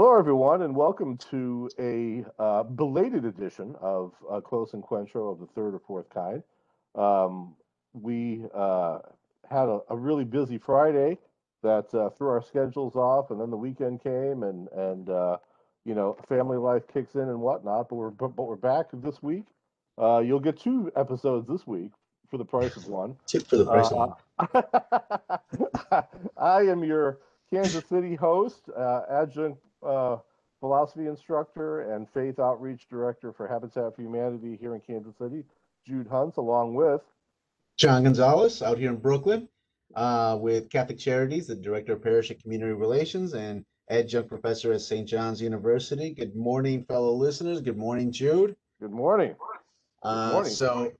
Hello, everyone, and welcome to a uh, belated edition of uh, Close Encounters of the third or fourth kind. Um, we uh, had a, a, really busy Friday that uh, threw our schedules off, and then the weekend came, and and uh, you know family life kicks in and whatnot. But we're but, but we're back this week. Uh, you'll get two episodes this week for the price of one. Two for the price of one. I am your Kansas City host, adjunct uh, philosophy instructor and faith outreach director for Habitat for Humanity here in Kansas City, Jude Hunt, along with John Gonzalez out here in Brooklyn uh, with Catholic Charities, the director of parish and community relations, and adjunct professor at St. John's University. Good morning, fellow listeners. Good morning, Jude. Good morning. Uh, Good morning. So,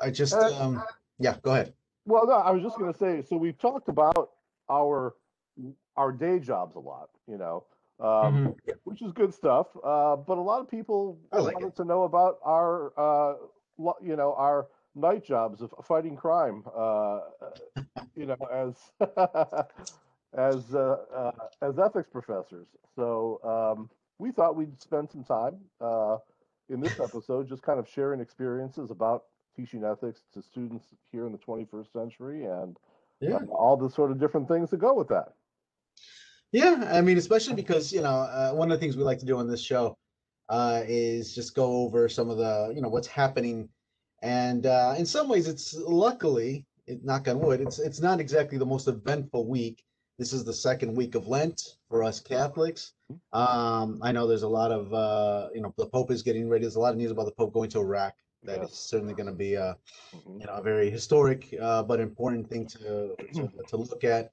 I just, uh, um, yeah, go ahead. Well, no, I was just going to say. So we've talked about our our day jobs a lot, you know, um, mm-hmm. which is good stuff. Uh, but a lot of people like wanted it. to know about our, uh, you know, our night jobs of fighting crime. Uh, you know, as as uh, uh, as ethics professors. So um, we thought we'd spend some time uh, in this episode just kind of sharing experiences about teaching ethics to students here in the 21st century and yeah. all the sort of different things that go with that. Yeah, I mean, especially because you know uh, one of the things we like to do on this show uh, is just go over some of the you know what's happening, and uh, in some ways, it's luckily, it, knock on wood, it's it's not exactly the most eventful week. This is the second week of Lent for us Catholics. Um, I know there's a lot of uh, you know the Pope is getting ready. There's a lot of news about the Pope going to Iraq. That yes. is certainly going to be a mm-hmm. you know a very historic uh, but important thing to, to to look at.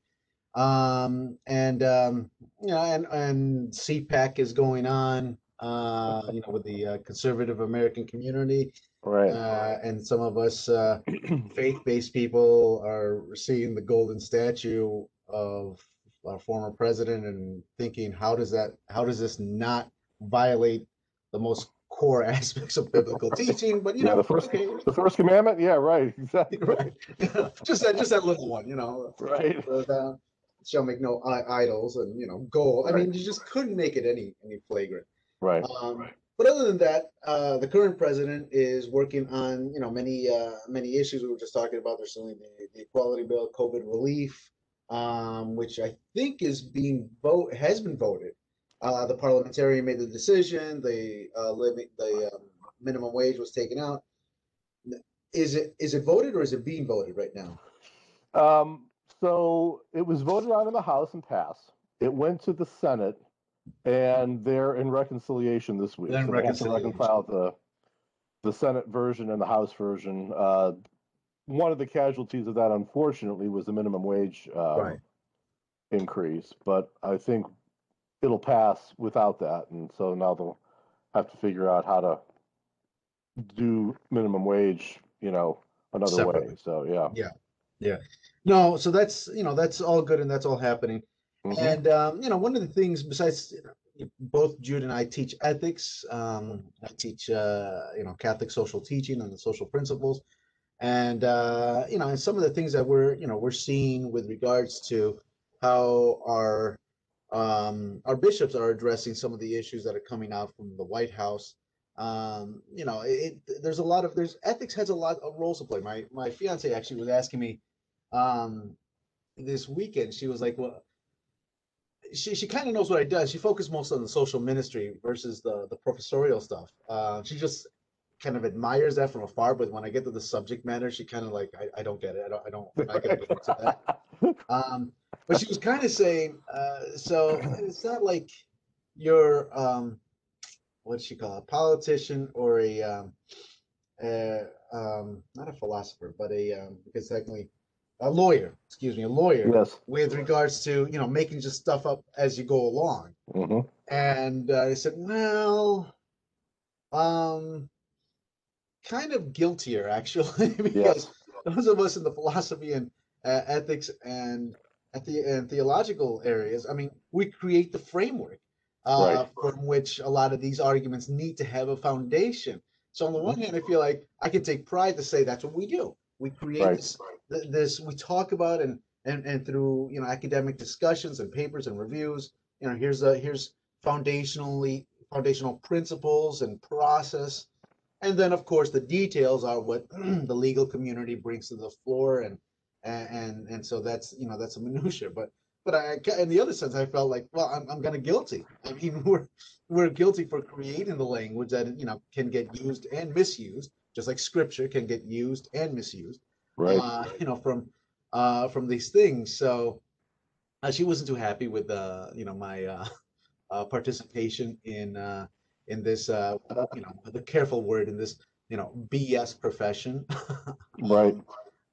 Um, and um, you know, and and CPAC is going on. Uh, you know, with the uh, conservative American community, right? Uh, and some of us uh, faith-based people are seeing the golden statue of our former president and thinking, how does that? How does this not violate the most core aspects of biblical teaching, but you yeah, know, the first okay. the first commandment, yeah, right, exactly, right. just that, just that little one, you know, right. But, uh, shall make no idols and you know gold. I mean, you just couldn't make it any any flagrant. Right. Um, right. But other than that, uh, the current president is working on you know many uh, many issues we were just talking about. There's certainly the, the equality bill, COVID relief, um, which I think is being vote has been voted. Uh, the parliamentarian made the decision. The uh, limit the um, minimum wage was taken out. Is it is it voted or is it being voted right now? Um, so it was voted on in the House and passed. It went to the Senate, and they're in reconciliation this week. Then so reconciliation. reconcile the the Senate version and the House version. Uh, one of the casualties of that, unfortunately, was the minimum wage uh, right. increase. But I think it'll pass without that, and so now they'll have to figure out how to do minimum wage, you know, another Separately. way. So yeah. yeah, yeah. No, so that's you know that's all good and that's all happening. Mm-hmm. And um, you know, one of the things besides you know, both Jude and I teach ethics. Um, I teach uh, you know Catholic social teaching and the social principles, and uh, you know, and some of the things that we're you know we're seeing with regards to how our um, our bishops are addressing some of the issues that are coming out from the White House. Um, you know, it, there's a lot of there's ethics has a lot of roles to play. My my fiance actually was asking me um, this weekend. She was like, "Well, she she kind of knows what I do. She focused most on the social ministry versus the the professorial stuff. Uh, she just kind of admires that from afar, but when I get to the subject matter, she kind of like, I, I don't get it. I don't, I don't, gonna get into that. Um, but she was kind of saying, uh, so it's not like you're, um, what's she call a politician or a, um, uh, um, not a philosopher, but a, um, because technically a lawyer, excuse me, a lawyer yes. with regards to, you know, making just stuff up as you go along. Mm-hmm. And uh, I said, well, um, kind of guiltier actually, because yes. those of us in the philosophy and uh, ethics and at the and theological areas, I mean, we create the framework uh, right. from which a lot of these arguments need to have a foundation. So on the one hand, I feel like I can take pride to say that's what we do. We create right. this, this, we talk about and, and and through you know academic discussions and papers and reviews. You know, here's a here's foundationally foundational principles and process and then of course the details are what the legal community brings to the floor and and and so that's you know that's a minutia but but I, in the other sense, I felt like, well, I'm, I'm kind of guilty. I mean, we're we're guilty for creating the language that you know can get used and misused, just like scripture can get used and misused. Right. Uh, you know, from uh, from these things. So uh, she wasn't too happy with uh, you know my uh, uh, participation in uh, in this uh, you know the careful word in this you know BS profession. right.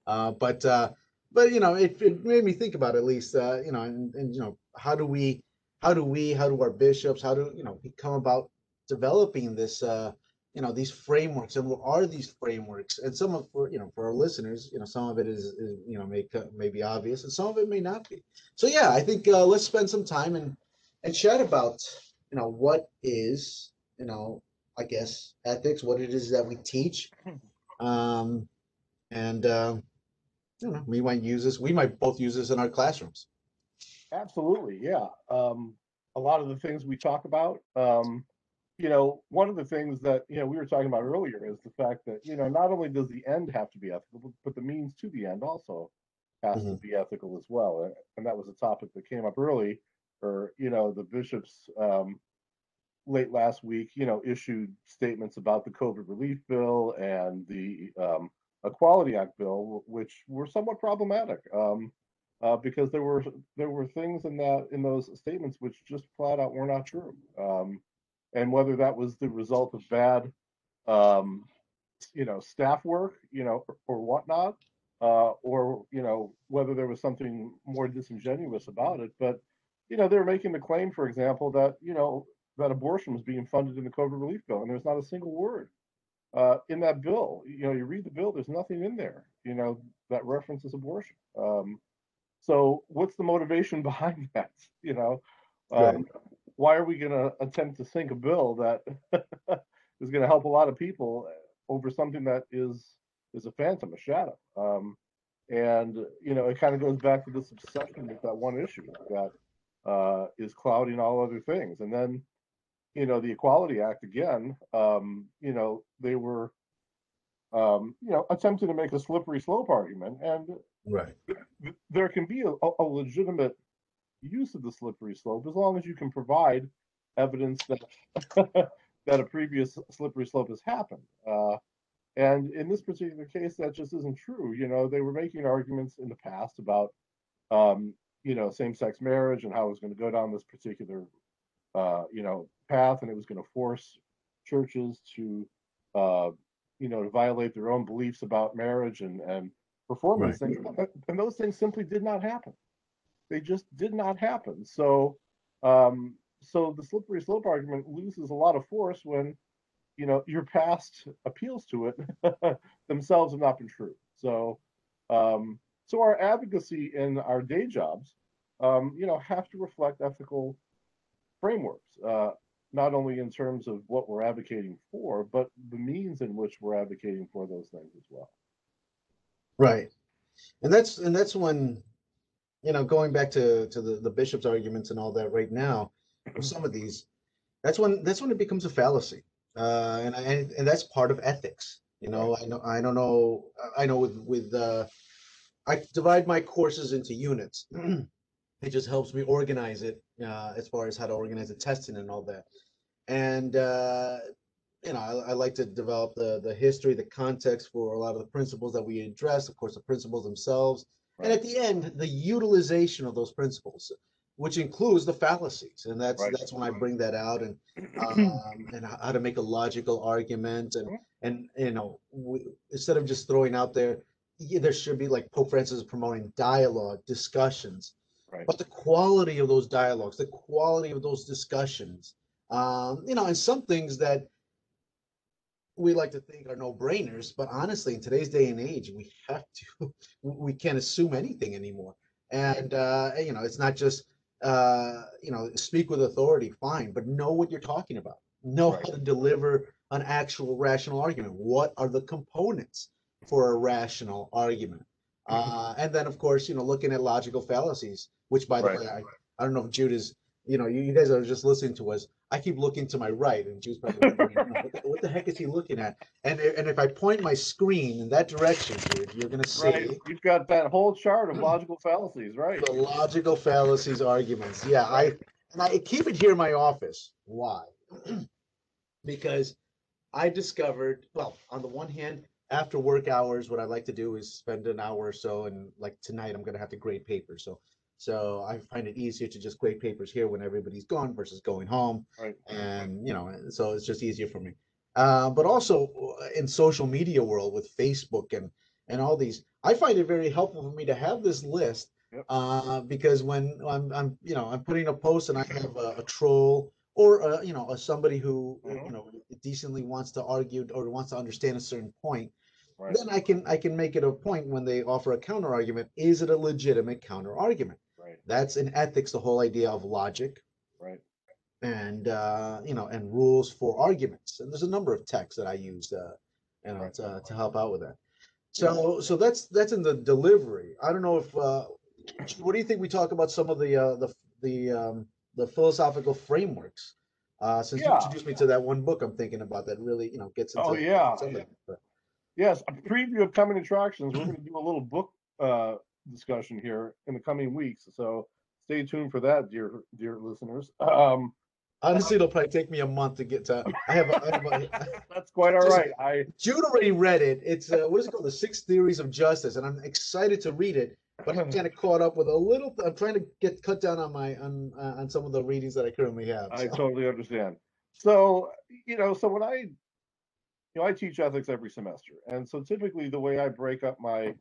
Uh, but uh, but you know, it, it made me think about at least, uh, you know, and, and you know, how do we, how do we, how do our bishops, how do you know, become about developing this, uh, you know, these frameworks, and what are these frameworks? And some of, for you know, for our listeners, you know, some of it is, is you know, may may be obvious, and some of it may not be. So yeah, I think uh, let's spend some time and and chat about, you know, what is, you know, I guess ethics, what it is that we teach, um, and. Uh, you know, we might use this. We might both use this in our classrooms. Absolutely, yeah. Um, a lot of the things we talk about, um, you know, one of the things that you know we were talking about earlier is the fact that you know not only does the end have to be ethical, but the means to the end also has mm-hmm. to be ethical as well. And that was a topic that came up early, or you know, the bishops um, late last week, you know, issued statements about the COVID relief bill and the um, Equality Act bill, which were somewhat problematic um, uh, because there were there were things in that in those statements which just flat out were not true, um, and whether that was the result of bad, um, you know, staff work, you know, or, or whatnot, uh, or you know whether there was something more disingenuous about it, but you know they're making the claim, for example, that you know that abortion was being funded in the COVID relief bill, and there's not a single word uh, in that bill. You know, you read the bill, there's nothing in there, you know, that references abortion. Um, so what's the motivation behind that? You know, um, right. Why are we going to attempt to sink a bill that is going to help a lot of people over something that is is a phantom, a shadow? Um, and you know, it kind of goes back to this obsession with that one issue that uh, is clouding all other things. And then you know, the Equality Act again, um, you know, they were, um, you know, attempting to make a slippery slope argument, and right, there can be a, a, legitimate use of the slippery slope as long as you can provide evidence that that a previous slippery slope has happened. Uh, and in this particular case, that just isn't true. You know, they were making arguments in the past about, um, you know, same-sex marriage and how it was going to go down this particular, uh, you know, path and it was going to force churches to uh, you know to violate their own beliefs about marriage and and performance right. things and those things simply did not happen they just did not happen. So um so the slippery slope argument loses a lot of force when you know your past appeals to it themselves have not been true. So um so our advocacy in our day jobs um you know have to reflect ethical frameworks uh not only in terms of what we're advocating for, but the means in which we're advocating for those things as well. Right, and that's and that's when, you know, going back to to the the bishop's arguments and all that. Right now, some of these, that's when that's when it becomes a fallacy, uh, and and and that's part of ethics. You know, I know I don't know I know with with uh, I divide my courses into units. it just helps me organize it uh, as far as how to organize the testing and all that and uh, you know I, I, like to develop the the history the context for a lot of the principles that we address of course the principles themselves right. and at the end the utilization of those principles which includes the fallacies and that's right. that's when i bring that out and um, and how to make a logical argument and and you know we, instead of just throwing out there yeah, there should be like pope francis is promoting dialogue discussions right. but the quality of those dialogues the quality of those discussions um, you know, and some things that we like to think are no brainers, but honestly, in today's day and age, we have to, we can't assume anything anymore. And, uh, you know, it's not just, uh, you know, speak with authority, fine, but know what you're talking about. Know right. how to deliver an actual rational argument. What are the components for a rational argument? Mm-hmm. Uh, and then, of course, you know, looking at logical fallacies, which, by the right. way, I, I don't know if Jude is you know, you, you guys are just listening to us. I keep looking to my right, and probably what, the, what, the, heck is he looking at? And and if I point my screen in that direction, Jude, you're gonna see. Right. You've got that whole chart of logical fallacies, right? The logical fallacies arguments. Yeah, I and I keep it here in my office. Why? because I discovered, well, on the one hand, after work hours, what I like to do is spend an hour or so, and like tonight, I'm gonna have to grade papers. So so I find it easier to just grade papers here when everybody's gone versus going home. Right. And you know, so it's just easier for me. Uh, but also uh, in social media world with Facebook and and all these, I find it very helpful for me to have this list yep. uh, because when I'm I'm you know I'm putting a post and I have a, a troll or a, uh, you know a, somebody who mm-hmm. you know decently wants to argue or wants to understand a certain point. Right. Then I can I can make it a point when they offer a counter argument. Is it a legitimate counter argument? Right. That's in ethics, the whole idea of logic. Right. And uh, you know, and rules for arguments. And there's a number of texts that I use, uh, you know, right. to, to help out with that. So, so that's that's in the delivery. I don't know if. Uh, what do you think we talk about some of the uh, the the um, the philosophical frameworks? Uh, since yeah. you introduced me to that one book, I'm thinking about that really, you know, gets into. Oh yeah. yeah. Yes, a preview of coming attractions. We're going to do a little book uh, discussion here in the coming weeks. So stay tuned for that, dear dear listeners. Um, Honestly, it'll probably take me a month to get to. I have. A, I have a, that's quite all right. I Jude already read it. It's uh, what is it called? The Six Theories of Justice, and I'm excited to read it. But I'm kind of caught up with a little. I'm trying to get cut down on my on uh, on some of the readings that I currently have. So. I totally understand. So you know, so when I, you know, I teach ethics every semester, and so typically the way I break up my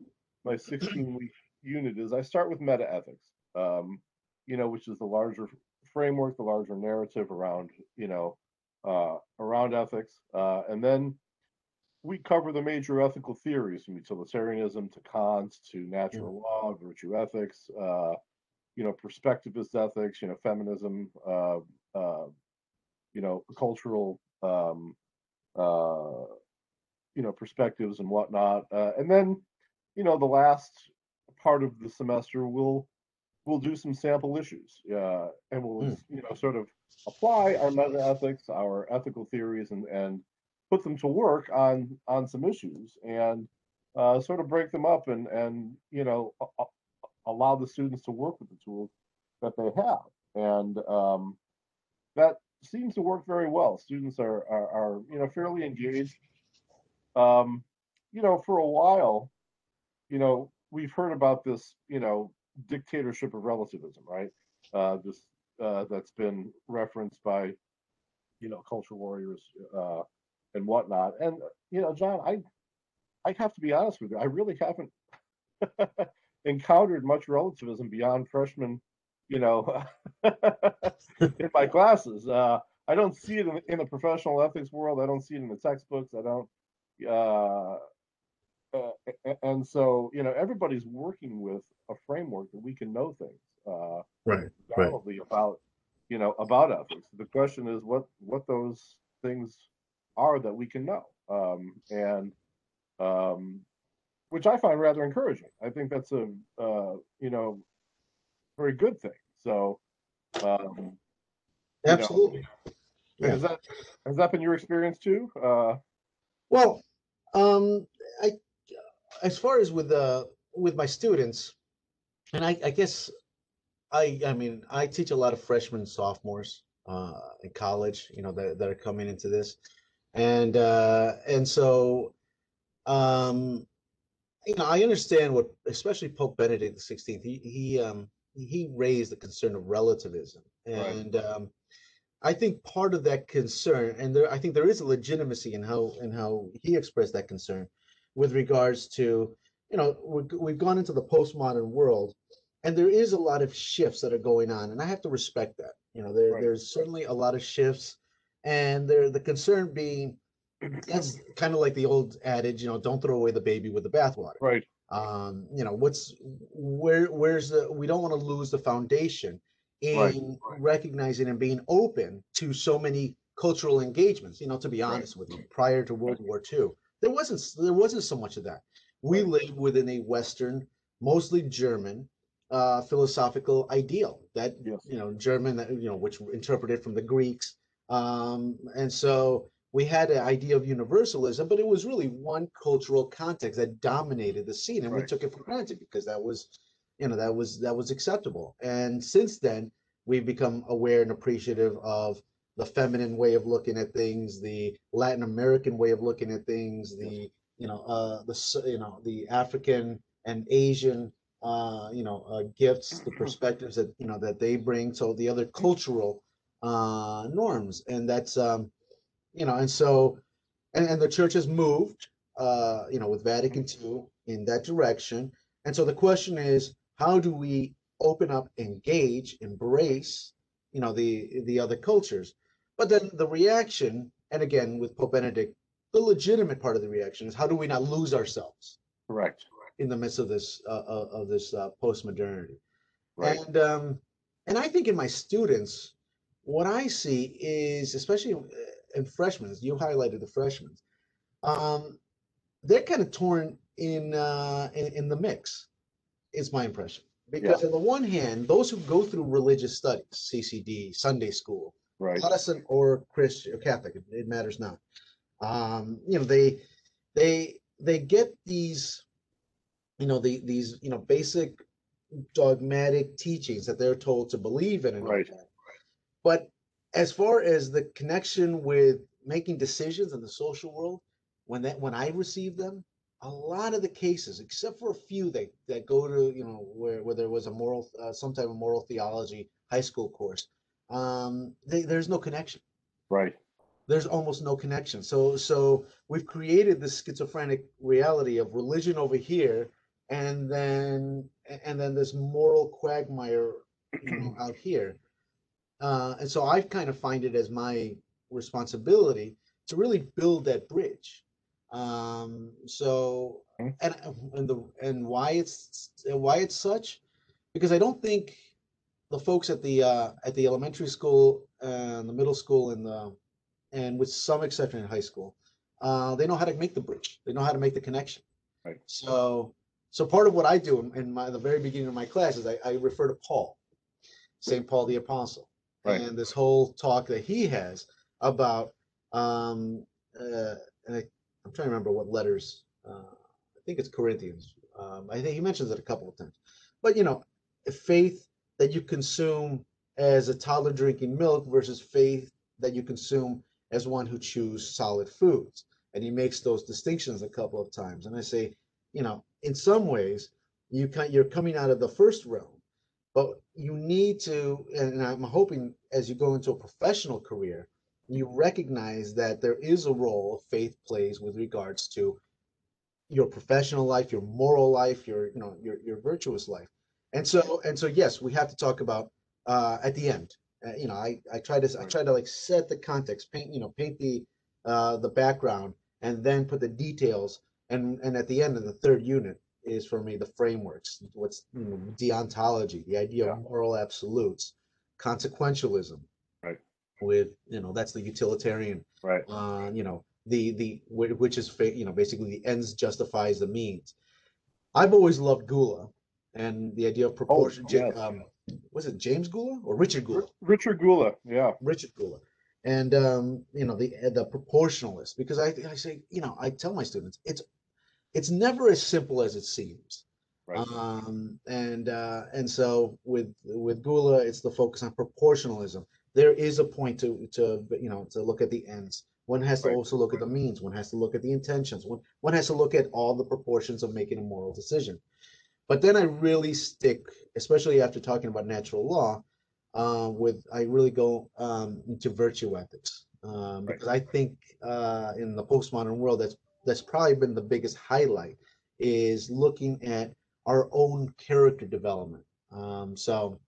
my 16 week unit is I start with meta ethics, um, you know, which is the larger framework, the larger narrative around, you know, uh, around ethics, uh, and then we cover the major ethical theories from utilitarianism to Kant to natural mm. law, virtue ethics, uh, you know, perspectivist ethics, you know, feminism, uh, uh, you know, cultural, um, uh, you know, perspectives and whatnot, uh, and then, you know, the last part of the semester we'll we'll do some sample issues uh, and we'll mm. you know sort of apply our meta ethics our ethical theories and and put them to work on on some issues and uh, sort of break them up and and you know a- allow the students to work with the tools that they have. And um, that seems to work very well. Students are are, are you know fairly engaged. Um, you know for a while you know we've heard about this, you know, dictatorship of relativism, right? Uh, this uh, that's been referenced by, you know, culture warriors uh, and whatnot. And you know, John, I I have to be honest with you, I really haven't encountered much relativism beyond freshman, you know, in my classes. Uh, I don't see it in, in the professional ethics world. I don't see it in the textbooks. I don't. Uh, uh, and so you know everybody's working with a framework that we can know things uh, right right. about you know about ethics. The question is what what those things are that we can know um, and um, which i find rather encouraging. I think that's a uh, you know very good thing. So um, absolutely know, yeah. has that has that been your experience too? Uh, well um, I as far as with the with my students, and I, I guess I I mean I teach a lot of freshmen, and sophomores uh, in college, you know, that, that are coming into this, and uh, and so um, you know I understand what especially Pope Benedict the Sixteenth he he um, he raised the concern of relativism and. Right. Um, I think part of that concern, and there, I think there is a legitimacy in how in how he expressed that concern, with regards to, you know, we've gone into the postmodern world, and there is a lot of shifts that are going on, and I have to respect that. You know, there, right. there's certainly a lot of shifts, and there the concern being that's kind of like the old adage, you know, don't throw away the baby with the bathwater. Right. Um, you know, what's where where's the we don't want to lose the foundation in right. recognizing and being open to so many cultural engagements. You know, to be honest right. with you, prior to World War II, there wasn't there wasn't so much of that. We live within a Western, mostly German, uh, philosophical ideal that Yes. you know German that you know which interpreted from the Greeks, um, and so we had an idea of universalism, but it was really one cultural context that dominated the scene, and we took it for granted because that was, you know, that was that was acceptable. And since then, we've become aware and appreciative of the feminine way of looking at things, the Latin American way of looking at things, the you know uh, the you know the African and Asian uh, you know uh, gifts, the perspectives that you know that they bring, so the other cultural uh, norms, and that's um, you know, and so and, and the church has moved uh, you know with Vatican II in that direction, and so the question is, how do we open up, engage, embrace, you know, the the other cultures? But then the reaction, and again with Pope Benedict, the legitimate part of the reaction is how do we not lose ourselves Correct. in the midst of this uh, of of this uh, post-modernity? Right. And um, and I think in my students, what I see is, especially uh, in freshmen, you highlighted the freshmen, um, they're kind of torn in, uh, in in the mix. Is my impression because on the one hand, those who go through religious studies, CCD, Sunday school, Right. Protestant or Christian or Catholic, it, it matters not. Um, you know, they they they get these, you know, the these you know basic dogmatic teachings that they're told to believe in and Right. But as far as the connection with making decisions in the social world, when that when I receive them, a lot of the cases, except for a few that that go to you know where where there was a moral uh, some type of moral theology high school course, um, they, there's no connection Right. there's almost no connection. So so we've created this schizophrenic reality of religion over here, and then and then this moral quagmire you know, out here. Uh, and so I kind of find it as my responsibility to really build that bridge. Um, so Mhm. and and the and why it's and why it's such because I don't think the folks at the uh, at the elementary school and the middle school and the and with some exception in high school, uh, they know how to make the bridge. They know how to make the connection. Right. So, so part of what I do in, my the very beginning of my class is I, I refer to Paul, Saint Paul the Apostle, Right. and this whole talk that he has about. Um, uh, and I, I'm trying to remember what letters. Uh, I think it's Corinthians. Um, I think he mentions it a couple of times. But you know, faith that you consume as a toddler drinking milk versus faith that you consume as one who chews solid foods. And he makes those distinctions a couple of times. And I say, you know, in some ways, you can, you're coming out of the first realm, but you need to, and I'm hoping as you go into a professional career, you recognize that there is a role faith plays with regards to your professional life, your moral life, your you know your your virtuous life, and so and so yes, we have to talk about uh, at the end. Uh, you know, I I try to I try to like set the context, paint you know paint the uh, the background, and then put the details, and and at the end of the third unit is for me the frameworks, what's you know, deontology, the idea Yeah. of moral absolutes, consequentialism, Right. with you know that's the utilitarian Right. uh, you know, the the which is you know basically the ends justifies the means. I've always loved Gula, and the idea of proportion. Oh, yes. um, was it James Gula or Richard Gula? Richard Gula. Yeah. Richard Gula, and um, you know the the proportionalist because I I say you know I tell my students it's it's never as simple as it seems. Right. Um, and uh, and so with with Gula, it's the focus on proportionalism. There is a point to to you know to look at the ends. One has to Right. also look at the means. One has to look at the intentions. One one has to look at all the proportions of making a moral decision. But then I really stick, especially after talking about natural law, uh, with I really go um, into virtue ethics um, Right. because I think uh, in the postmodern world that's that's probably been the biggest highlight is looking at our own character development. Um, so,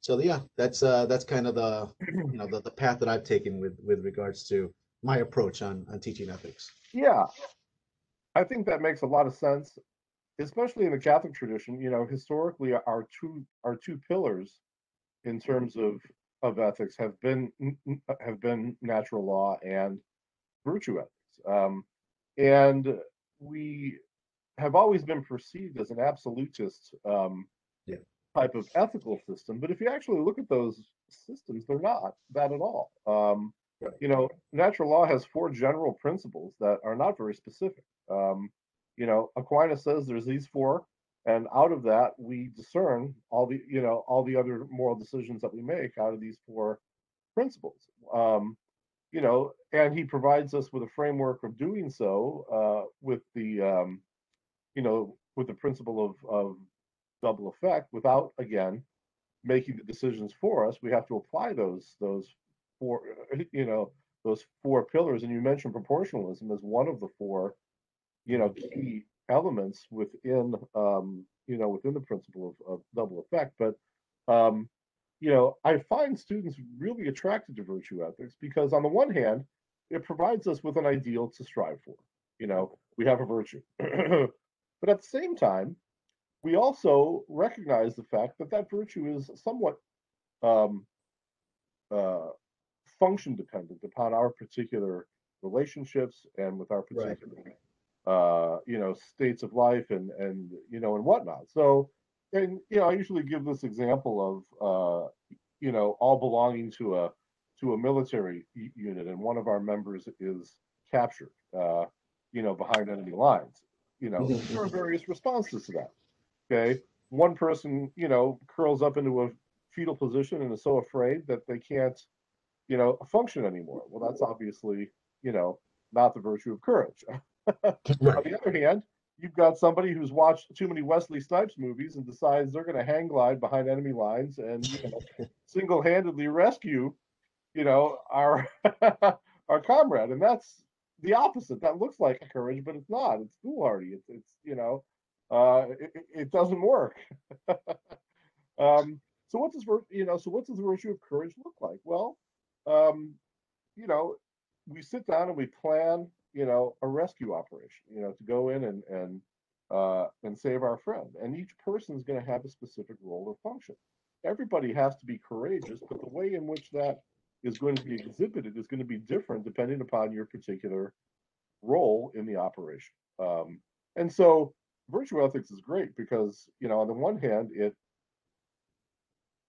so yeah, that's uh, that's kind of the you know the, the path that I've taken with with regards to my approach on on teaching ethics. Yeah. I think that makes a lot of sense, especially in the Catholic tradition. You know, historically, our two our two pillars in terms of of ethics have been n- have been natural law and virtue ethics, um, and we have always been perceived as an absolutist um, Yeah. type of ethical system. But if you actually look at those systems, they're not that at all. Um, right. You know, natural law has four general principles that are not very specific. Um, you know, Aquinas says there's these four, and out of that we discern all the you know all the other moral decisions that we make out of these four principles. Um, you know, and he provides us with a framework of doing so uh, with the um, you know with the principle of of double effect without again making the decisions for us. We have to apply those those four you know those four pillars. And you mentioned proportionalism as one of the four you know key elements within um, you know within the principle of, of double effect. But um, you know I find students really attracted to virtue ethics because on the one hand it provides us with an ideal to strive for. You know we have a virtue, but at the same time we also recognize the fact that that virtue is somewhat um, uh, function dependent upon our particular relationships and with our particular right uh, you know, states of life and and you know and whatnot. So, and you know, I usually give this example of uh, you know all belonging to a to a military unit, and one of our members is captured, uh, you know, behind enemy lines. You know, mm-hmm. there are various responses to that. Okay, one person, you know, curls up into a fetal position and is so afraid that they can't, you know, function anymore. Well, that's obviously, you know, not the virtue of courage. On the other hand, you've got somebody who's watched too many Wesley Snipes movies and decides they're going to hang glide behind enemy lines and you know, single-handedly rescue, you know, our our comrade, and that's the opposite. That looks like courage, but it's not. It's foolhardy. It's it's you know, uh, it, it doesn't work. um, so what does you know? So what does the virtue of courage look like? Well, um, you know, we sit down and we plan you know, a rescue operation, you know, to go in and and uh, and save our friend. And each person is going to have a specific role or function. Everybody has to be courageous, but the way in which that is going to be exhibited is going to be different depending upon your particular role in the operation. Um, and so virtue ethics is great because, you know, on the one hand, it,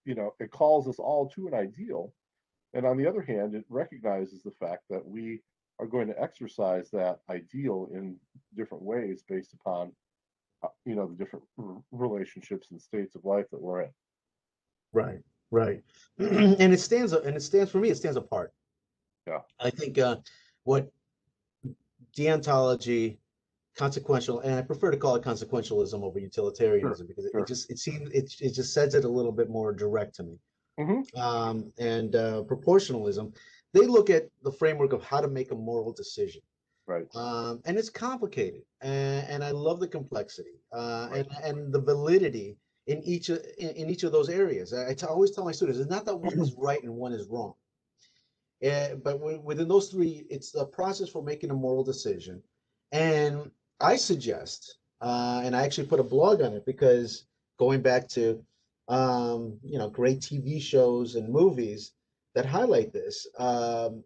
you know, it calls us all to an ideal. And on the other hand, it recognizes the fact that we are going to exercise that ideal in different ways based upon uh, you know the different r- relationships and states of life that we're in. Right right. And it stands and it stands for me it stands apart. Yeah. I think uh what deontology consequential and i prefer to call it consequentialism over utilitarianism sure, because it, sure. it, just it seems it, it just says it a little bit more direct to me. Mm-hmm. um, and uh, proportionalism they look at the framework of how to make a moral decision. Right. Um, and it's complicated, and, and, I love the complexity uh, right. and and the validity in each of in, in each of those areas. I, always tell my students, it's not that one is right and one is wrong, uh, but within those three, it's a process for making a moral decision. And I suggest, uh, and I actually put a blog on it because going back to um, you know great TV shows and movies that highlight this. Um,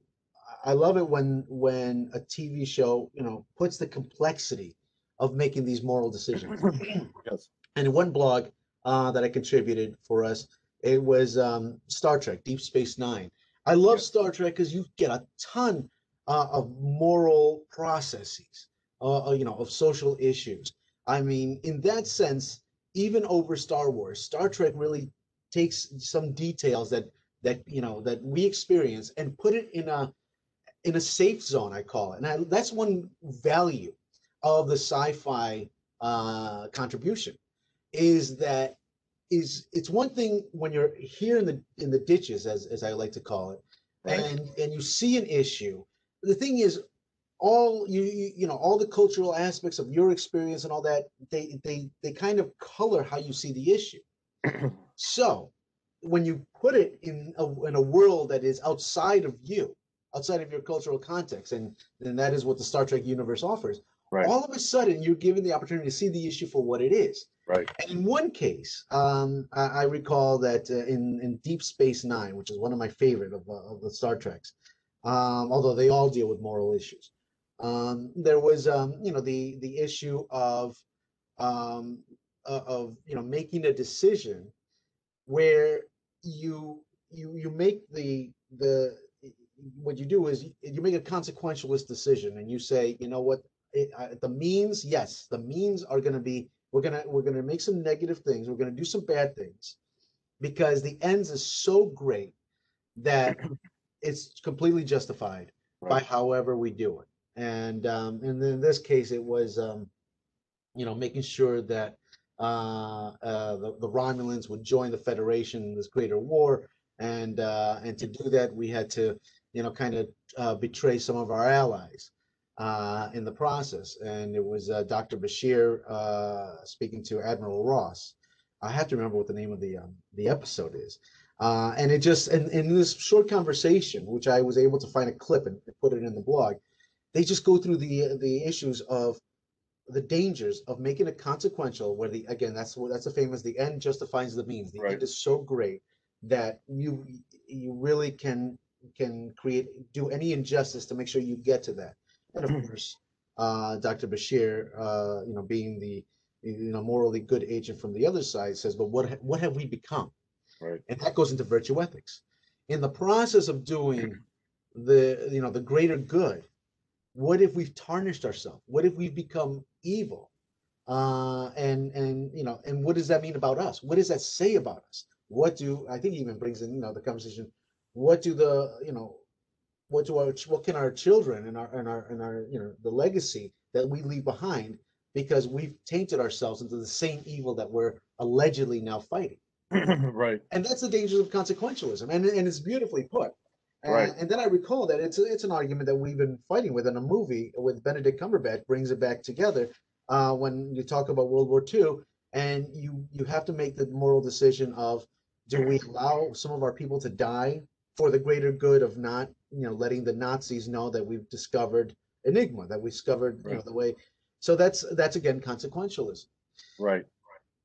I love it when when a TV show, you know, puts the complexity of making these moral decisions. yes. And one blog uh, that I contributed for us, it was um, Star Trek, Deep Space Nine. I love yes. Star Trek because you get a ton uh, of moral processes, uh, uh, you know, of social issues. I mean, in that sense, even over Star Wars, Star Trek really takes some details that that you know that we experience and put it in a in a safe zone i call it. And I, that's one value of the sci-fi uh, contribution is that is it's one thing when you're here in the in the ditches as as i like to call it right. and and you see an issue. The thing is all you you know all the cultural aspects of your experience and all that they they they kind of color how you see the issue. So when you put it in a, in a world that is outside of you, outside of your cultural context, and and that is what the Star Trek universe offers. Right. All of a sudden, you're given the opportunity to see the issue for what it is. Right. And in one case, um, I, I, recall that uh, in in Deep Space Nine, which is one of my favorite of, uh, of the Star Treks, um, although they all deal with moral issues, um, there was um, you know the the issue of um, uh, of you know making a decision where you you you make the the what you do is you make a consequentialist decision and you say you know what it, uh, the means yes the means are going to be we're going to we're going to make some negative things we're going to do some bad things because the ends is so great that it's completely justified right. by however we do it and um and in this case it was um you know making sure that uh, uh, the, the Romulans would join the Federation in this greater war, and uh, and to do that we had to you know kind of uh, betray some of our allies uh, in the process. And it was uh, Dr. Bashir speaking to Admiral Ross. I have to remember what the name of the um, the episode is. and it just and in this short conversation, which I was able to find a clip and put it in the blog, they just go through the the issues of the dangers of making it consequential where the again that's what that's the famous the end justifies the means. The right. end is so great that you you really can can create do any injustice to make sure you get to that. And of mm-hmm. course uh, dr bashir uh, you know being the you know morally good agent from the other side says but what what have we become? Right. And that goes into virtue ethics. In the process of doing the you know the greater good what if we've tarnished ourselves? What if we've become evil. Uh and and you know and what does that mean about us? What does that say about us? What do i think even brings in you know the conversation what do the you know what do our what can our children and our and our and our you know the legacy that we leave behind because we've tainted ourselves into the same evil that we're allegedly now fighting? Right. And that's the dangers of consequentialism. And and it's beautifully put Right. And, then I recall that it's it's an argument that we've been fighting with in a movie with Benedict Cumberbatch brings it back together uh, when you talk about World War II, and you you have to make the moral decision of do we allow some of our people to die for the greater good of not you know letting the Nazis know that we've discovered Enigma that we discovered right. you know, the way. So that's that's again consequentialism. Right.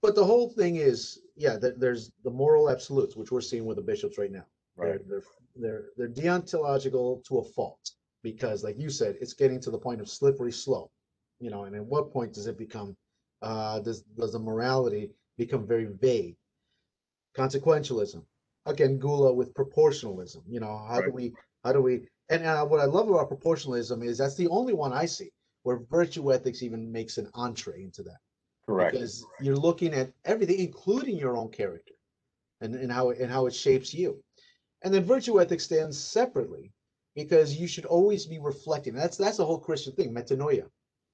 But the whole thing is, yeah, that there's the moral absolutes, which we're seeing with the bishops right now. Right. They're, they're they're they're deontological to a fault because, like you said, it's getting to the point of slippery slope. You know, and at what point does it become? Uh, does does the morality become very vague? Consequentialism, again, Gula with proportionalism. You know, how right. do we how do we? And uh, what I love about proportionalism is that's the only one I see where virtue ethics even makes an entree into that. Correct. Because you're looking at everything, including your own character, and, and how it, and how it shapes you. And then virtue ethics stands separately because you should always be reflecting. That's that's the whole Christian thing, metanoia.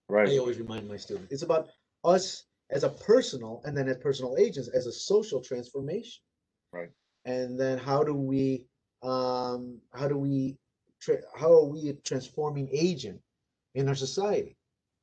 Right. I always remind my students. It's about us as a personal and then as personal agents as a social transformation. Right. And then how do we um how do we tra- how are we a transforming agent in our society?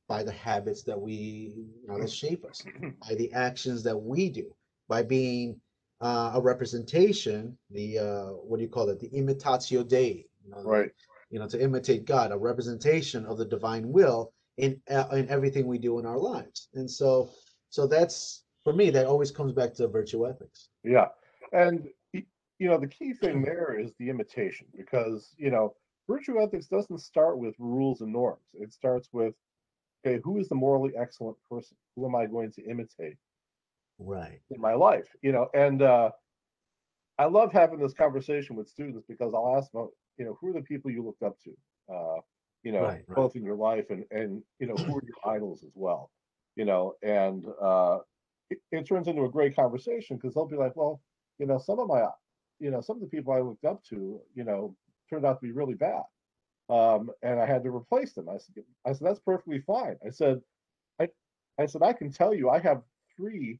By the habits that we you know that shape us, by the actions that we do, by being uh, a representation, the uh, what do you call it? The imitatio Dei, you know, right? You know, to imitate God, a representation of the divine will in uh, in everything we do in our lives. And so, so that's for me. That always comes back to virtue ethics. Yeah, and you know, the key thing there is the imitation, because you know, virtue ethics doesn't start with rules and norms. It starts with, okay, who is the morally excellent person? Who am I going to imitate? Right. in my life you know and uh i love having this conversation with students because i'll ask them you know who are the people you looked up to uh you know right, right. both in your life and and you know who are your idols as well you know and uh it, it turns into a great conversation because they'll be like well you know some of my you know some of the people i looked up to you know turned out to be really bad um and i had to replace them. I said i said that's perfectly fine. I said i i said i can tell you i have three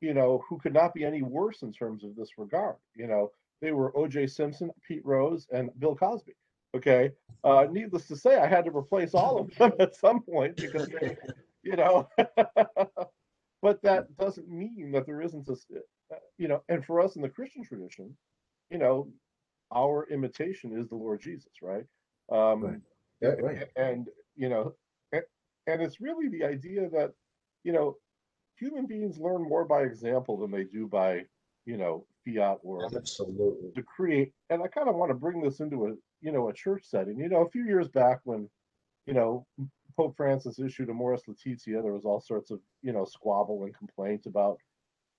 you know, who could not be any worse in terms of this regard. You know, they were O.J. Simpson, Pete Rose, and Bill Cosby. Okay, uh, needless to say, I had to replace all of them at some point because, they, you know, but that doesn't mean that there isn't a, uh, you know, and for us in the Christian tradition, you know, our imitation is the Lord Jesus, right? Um, right. Yeah, right. And you know, and, and it's really the idea that, you know, human beings learn more by example than they do by, you know, fiat or absolutely decree. And I kind of want to bring this into a, you know, a church setting. You know, a few years back when, you know, Pope Francis issued Amoris Laetitia, there was all sorts of, you know, squabble and complaint about,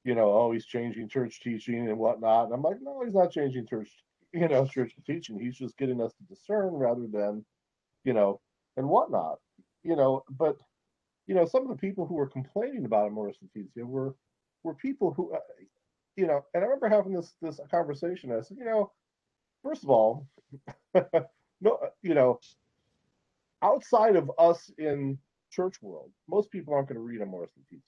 you know, oh, he's changing church teaching and whatnot. And I'm like, no, he's not changing church, you know, church teaching. He's just getting us to discern rather than, you know, and whatnot, you know. But, you know, some of the people who were complaining about Amoris Laetitia were were people who, uh, you know, and I remember having this this conversation. I said, you know, first of all, no, you know, outside of us in church world, most people aren't going to read a Amoris Laetitia.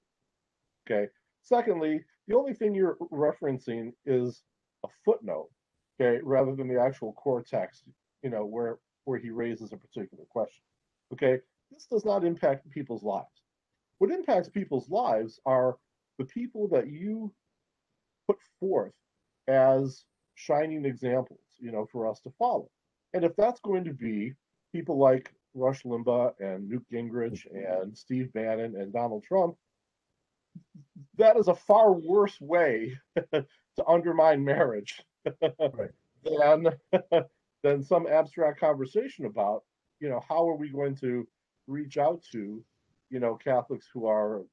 Okay. Secondly, the only thing you're referencing is a footnote, okay, rather than the actual core text, you know, where where he raises a particular question. Okay, this does not impact people's lives. What impacts people's lives are the people that you put forth as shining examples, you know, for us to follow. And if that's going to be people like Rush Limbaugh and Newt Gingrich and Steve Bannon and Donald Trump, that is a far worse way to undermine marriage right. than than some abstract conversation about you know how are we going to reach out to you know Catholics who are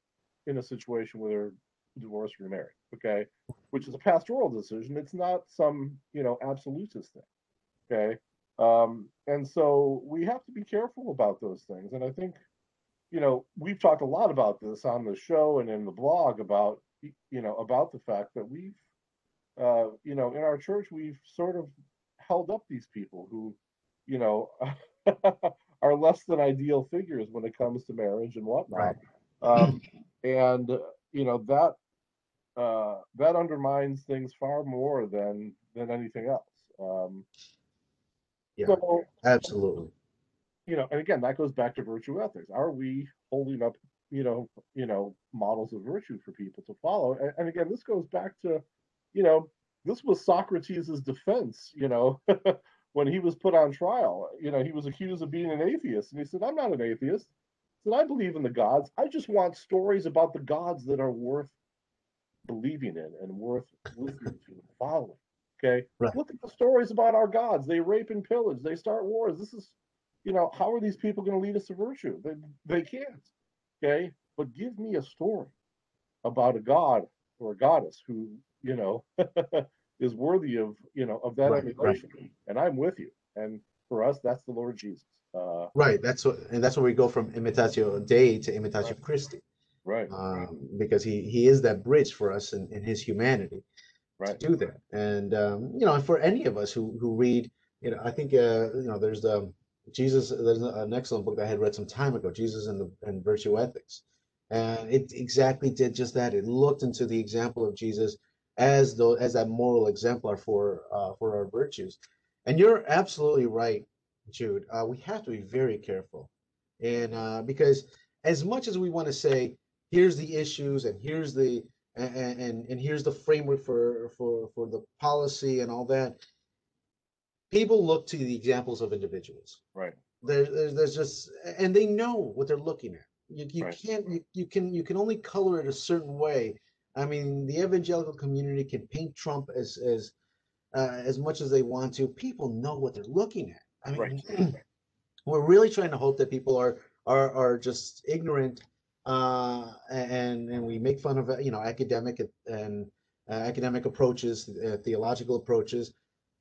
in a situation where they're divorced or remarried okay? Which is a pastoral decision. It's not some you know absolutist thing okay? Um and so we have to be careful about those things. And i think you know, we've talked a lot about this on the show and in the blog about, you know, about the fact that we've, uh, you know, in our church, we've sort of held up these people who, you know, are less than ideal figures when it comes to marriage and whatnot. Right. Um, and, you know, that, uh, that undermines things far more than, than anything else. Um, yeah, so, absolutely you know, and again, that goes back to virtue ethics. Are we holding up, you know, you know, models of virtue for people to follow? And, and again, this goes back to, you know, this was Socrates's defense, you know, when he was put on trial. You know, he was accused of being an atheist, and he said, "I'm not an atheist. He said I believe in the gods. I just want stories about the gods that are worth believing in and worth listening to and following." Okay, right. look at the stories about our gods. They rape and pillage. They start wars. This is you know, how are these people going to lead us to virtue? They, they can't. Okay. But give me a story about a god or a goddess who, you know, is worthy of, you know, of that right, emulation. Right. And I'm with you. And for us, that's the Lord Jesus. Uh, right. That's what, and that's where we go from imitatio Dei to imitatio right. Christi. Right. Um, because he, he is that bridge for us in, in his humanity right. to do that. And, um, you know, for any of us who, who read, you know, I think, uh, you know, there's the, Jesus, there's an excellent book that I had read some time ago, Jesus and the and Virtue Ethics. And it exactly did just that. It looked into the example of Jesus as though as that moral exemplar for uh, for our virtues. And you're absolutely right, Jude. Uh, we have to be very careful, and uh, because as much as we want to say, here's the issues and here's the and, and and here's the framework for for for the policy and all that, people look to the examples of individuals. Right. There, there's, there's just, and they know what they're looking at. You, you right. can't, you, you can, you can only color it a certain way. I mean, the evangelical community can paint Trump as, as, uh, as much as they want to. People know what they're looking at. I mean, right. we're really trying to hope that people are, are, are just ignorant uh, and and we make fun of you know academic and uh, academic approaches, uh, theological approaches,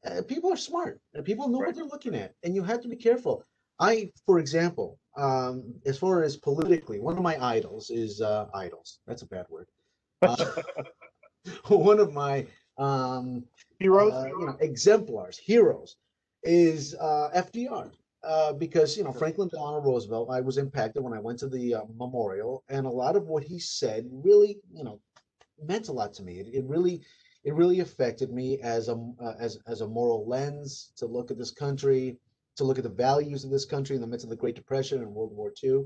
uh, people are smart. People know right. what they're looking at, and you have to be careful. I, for example, um, as far as politically, one of my idols is uh, idols. That's a bad word. Uh, one of my um, heroes, uh, you know, exemplars, heroes, is uh, FDR. Uh, because you know Franklin Delano Roosevelt, I was impacted when I went to the uh, memorial, and a lot of what he said really, you know, meant a lot to me. It, it really it really affected me as a uh, as as a moral lens to look at this country, to look at the values of this country in the midst of the Great Depression and World War II,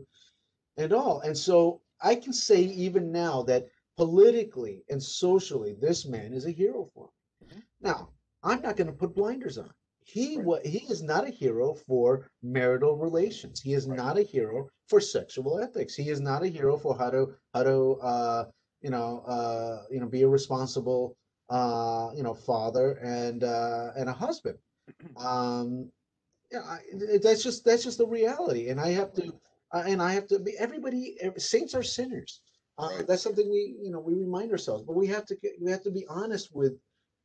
and all. And so I can say even now that politically and socially, this man is a hero for me. Mm-hmm. Now I'm not going to put blinders on. He right. what he is not a hero for marital relations. He is right. not a hero for sexual ethics. He is not a hero for how to how to uh, you know uh, you know be a responsible uh, you know, father and uh, and a husband. Um, yeah, I, that's just that's just the reality, and I have to, uh, and I have to be. Everybody, saints are sinners. Uh, Right. That's something we, you know, we remind ourselves. But we have to we have to be honest with,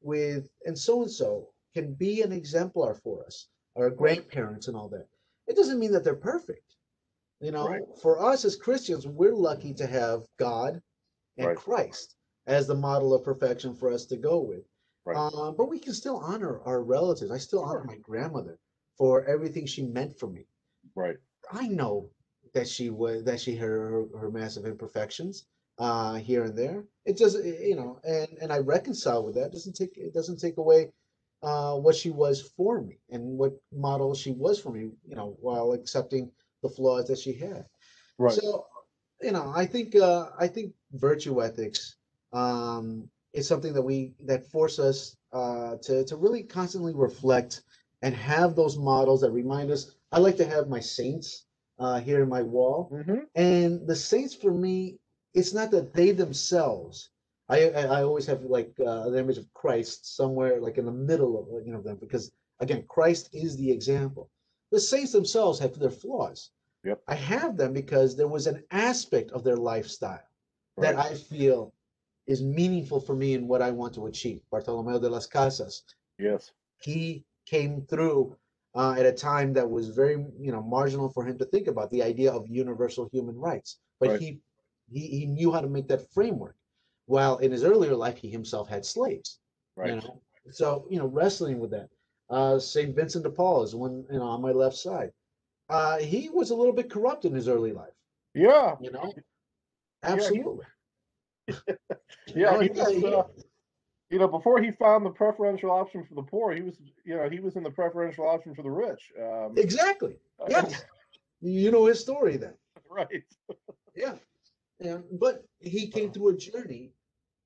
with, and so and so can be an exemplar for us, our grandparents and all that. It doesn't mean that they're perfect. You know, Right. for us as Christians, we're lucky to have God and. Christ as the model of perfection for us to go with. Right. Uh, but we can still honor our relatives. I still honor my grandmother for everything she meant for me. Right. I know that she was that she had her, her massive imperfections uh, here and there. It doesn't, you know, and and I reconcile with that. It doesn't take it doesn't take away uh, what she was for me and what model she was for me. You know, while accepting the flaws that she had. Right. So, you know, I think uh, I think virtue ethics um, is something that we that force us uh, to to really constantly reflect and have those models that remind us. I like to have my saints uh, here in my wall, hmm and the saints for me, it's not that they themselves. I I always have like uh, the image of Christ somewhere like in the middle of you know them because again Christ is the example. The saints themselves have their flaws. Yep. I have them because there was an aspect of their lifestyle that I feel is meaningful for me and what I want to achieve. Bartolomeo de las Casas, Yes. he came through uh, at a time that was very you know marginal for him to think about the idea of universal human rights but Right. he, he he knew how to make that framework while in his earlier life he himself had slaves Right. you know so you know wrestling with that uh saint vincent de paul is one you know on my left side uh he was a little bit corrupt in his early life Yeah. you know absolutely Yeah. He yeah, was, uh, you know, before he found the preferential option for the poor, he was, you know, he was in the preferential option for the rich. Um, exactly yeah you know his story then right. Yeah. Yeah. But he came through a journey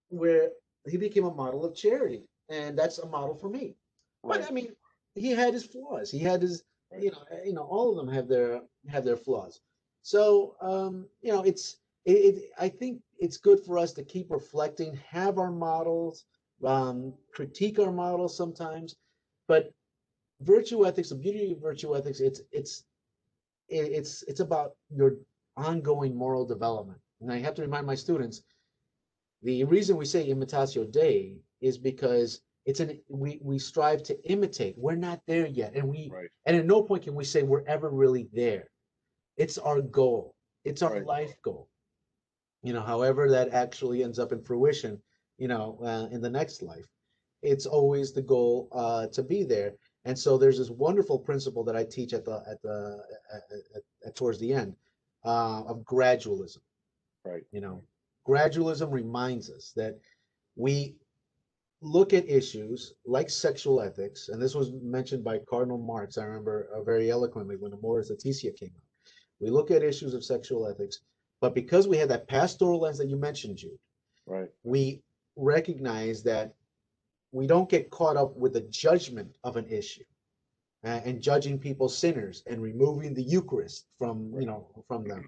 where he became a model of charity. And that's a model for me. But I mean, he had his flaws. He had his, Right. you know, uh, you know, all of them have their have their flaws. So um, you know, it's it, it I think it's good for us to keep reflecting, have our models, um, critique our models sometimes, but virtue ethics, the beauty of virtue ethics, it's it's it's it's about your ongoing moral development. And I have to remind my students, the reason we say imitatio Dei is because it's an we we strive to imitate. We're not there yet, and we Right. and at no point can we say we're ever really there. It's our goal. It's our Right. life goal. You know, however that actually ends up in fruition, you know, uh, in the next life, it's always the goal uh, to be there. And so there's this wonderful principle that I teach at the at the at, at, at towards the end uh, of gradualism. Right. You know, gradualism reminds us that we look at issues like sexual ethics, and this was mentioned by Cardinal Marx, I remember uh, very eloquently when the Amoris Laetitia came out. We look at issues of sexual ethics, but because we had that pastoral lens that you mentioned, Jude, Right. we recognize that we don't get caught up with the judgment of an issue uh, and judging people sinners and removing the Eucharist from you know from them.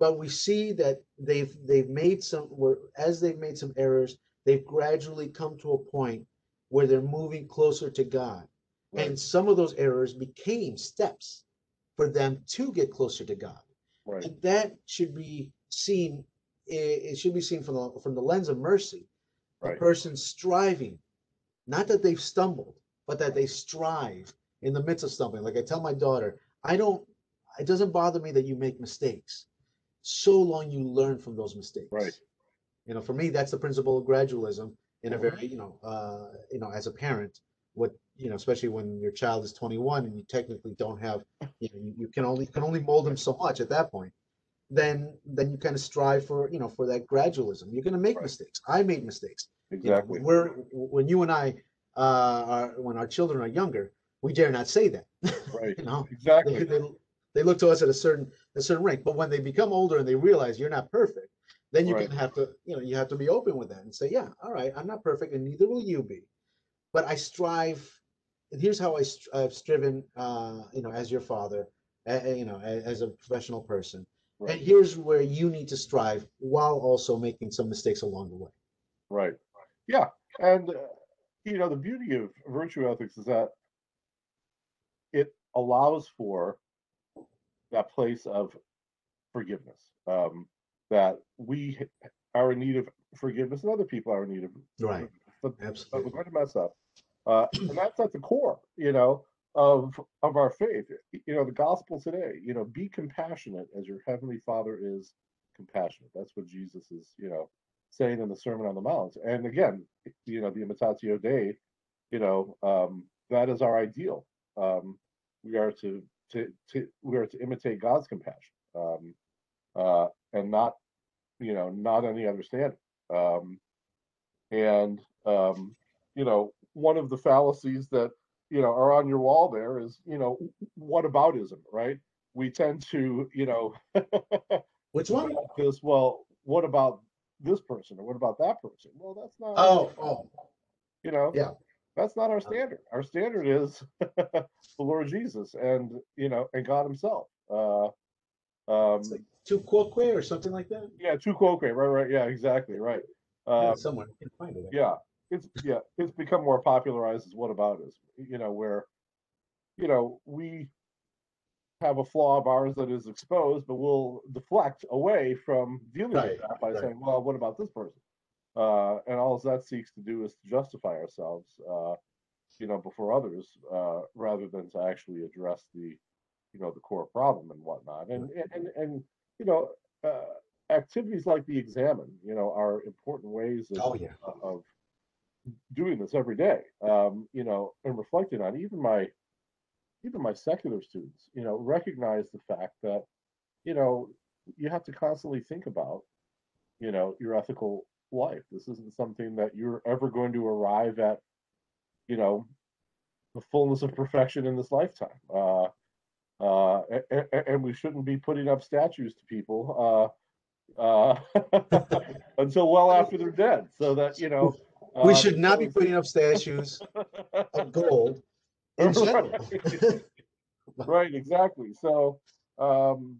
But we see that they've they've made some where as they've made some errors, they've gradually come to a point where they're moving closer to God. Right. And some of those errors became steps for them to get closer to God Right. and that should be seen it, it should be seen from the from the lens of mercy the Right. person striving not that they've stumbled but that they strive in the midst of stumbling like i tell my daughter i don't it doesn't bother me that you make mistakes so long you learn from those mistakes Right. you know for me that's the principle of gradualism in a very you know uh you know as a parent what you know especially when your child is 21 and you technically don't have you know you, you can only you can only mold them so much at that point then then you kind of strive for you know for that gradualism you're going to make Right. mistakes i made mistakes You know, Exactly. when we're when you and i uh are when our children are younger we dare not say that Right. you know they, Exactly. they, they look to us at a certain a certain rank but when they become older and they realize you're not perfect then you Right. can have to you know you have to be open with that and say yeah all right i'm not perfect and neither will you be but i strive and here's how I str- i've striven uh you know as your father uh, you know a- as a professional person and here's where you need to strive while also making some mistakes along the way Right. Yeah. And, uh, you know, the beauty of virtue ethics is that it allows for that place of forgiveness. Um, that we are in need of forgiveness and other people are in need of right. But, Absolutely. but we're going to mess up. Uh, and that's at the core, you know, of of our faith. You know, the gospel today, you know, be compassionate as your heavenly Father is compassionate. That's what Jesus is, you know, saying in the Sermon on the Mount. And again, you know, the imitatio Dei, you know, um, that is our ideal. Um, we are to to to we are to imitate God's compassion, um, uh, and not, you know, not any other standard. Um, and um, you know, one of the fallacies that you know are on your wall there is, you know, what aboutism, right? We tend to, you know, which one? This well, what about this person or what about that person? Well, that's not. Oh, oh, you know, yeah, that's not our standard. Our standard is the Lord Jesus and you know and God Himself. Uh, um, like tu quoque or something like that. Yeah, tu quoque. Right, right. Yeah, exactly. Right. Um, yeah, somewhere find it. Yeah, it's yeah, it's become more popularized as what about is you know where you know we have a flaw of ours that is exposed, but we'll deflect away from dealing right, with that by right. saying, well, what about this person? Uh, and all that seeks to do is to justify ourselves, uh, you know, before others, uh, rather than to actually address the, you know, the core problem and whatnot. And and and you know, uh, activities like the examen, you know, are important ways of, oh, yeah. of doing this every day. Um, you know, and reflecting on even my even my secular students, you know, recognize the fact that, you know, you have to constantly think about, you know, your ethical life. This isn't something that you're ever going to arrive at, you know, the fullness of perfection in this lifetime. Uh, uh, and, and, we shouldn't be putting up statues to people uh, uh until well after they're dead, so that you know. We should not be putting up statues of gold in general. right. right, exactly. So, um,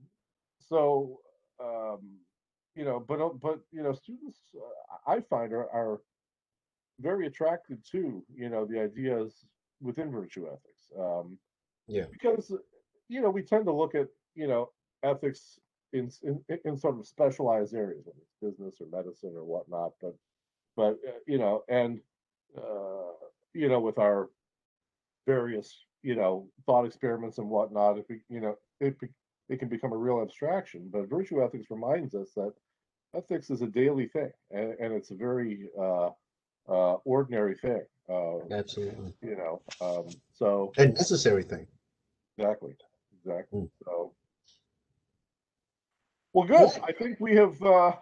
so um, you know, but uh, but you know, students uh, I find are, are very attracted to you know the ideas within virtue ethics. Um, yeah, because you know we tend to look at you know ethics in in, in sort of specialized areas, whether it's business or medicine or whatnot. But but uh, you know, and uh, you know, with our various you know thought experiments and whatnot if we you know it, it can become a real abstraction but virtue ethics reminds us that ethics is a daily thing and, and it's a very uh, uh, ordinary thing uh, absolutely. you know um, so a necessary thing. Exactly exactly mm. so. Well good. I think we have uh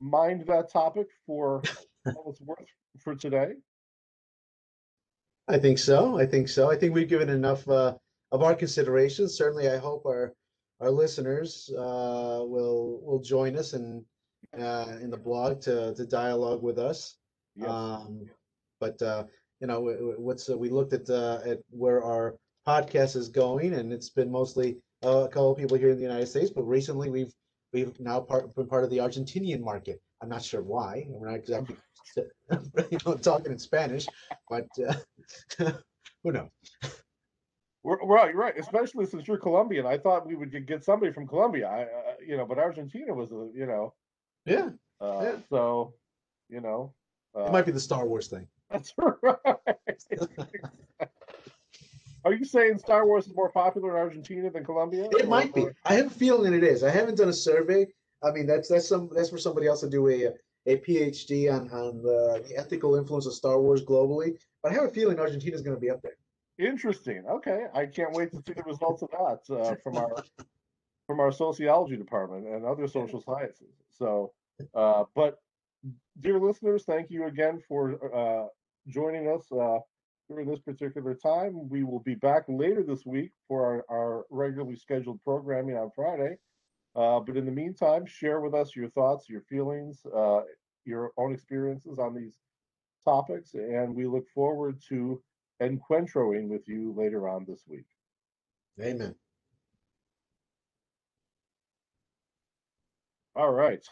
mined that topic for all it's worth for today I think so. I think so. I think we've given enough uh, of our considerations. Certainly, I hope our our listeners uh, will will join us and uh, in the blog to to dialogue with us. Yes. Um, but uh, you know, what's uh, we looked at uh, at where our podcast is going, and it's been mostly a couple of people here in the United States. But recently, we've we've now part, been part of the Argentinian market. I'm not sure why. We're not exactly you know, talking in Spanish, but uh, who knows? Right, right. Especially since you're Colombian, I thought we would get somebody from Colombia. I, uh, you know, but Argentina was, a, you know, yeah. Uh, yeah. So, you know, uh, it might be the Star Wars thing. That's right. Are you saying Star Wars is more popular in Argentina than Colombia? It or, might be. I have a feeling it is. I haven't done a survey. I mean, that's that's some that's for somebody else to do a a PhD on, on the, the ethical influence of Star Wars globally. But I have a feeling Argentina is going to be up there. Interesting. Okay, I can't wait to see the results of that uh, from our from our sociology department and other social sciences. So, uh, but dear listeners, thank you again for uh, joining us uh, during this particular time. We will be back later this week for our, our regularly scheduled programming on Friday. Uh, but in the meantime, share with us your thoughts, your feelings, uh, your own experiences on these topics, and we look forward to encuentroing with you later on this week. Amen. All right.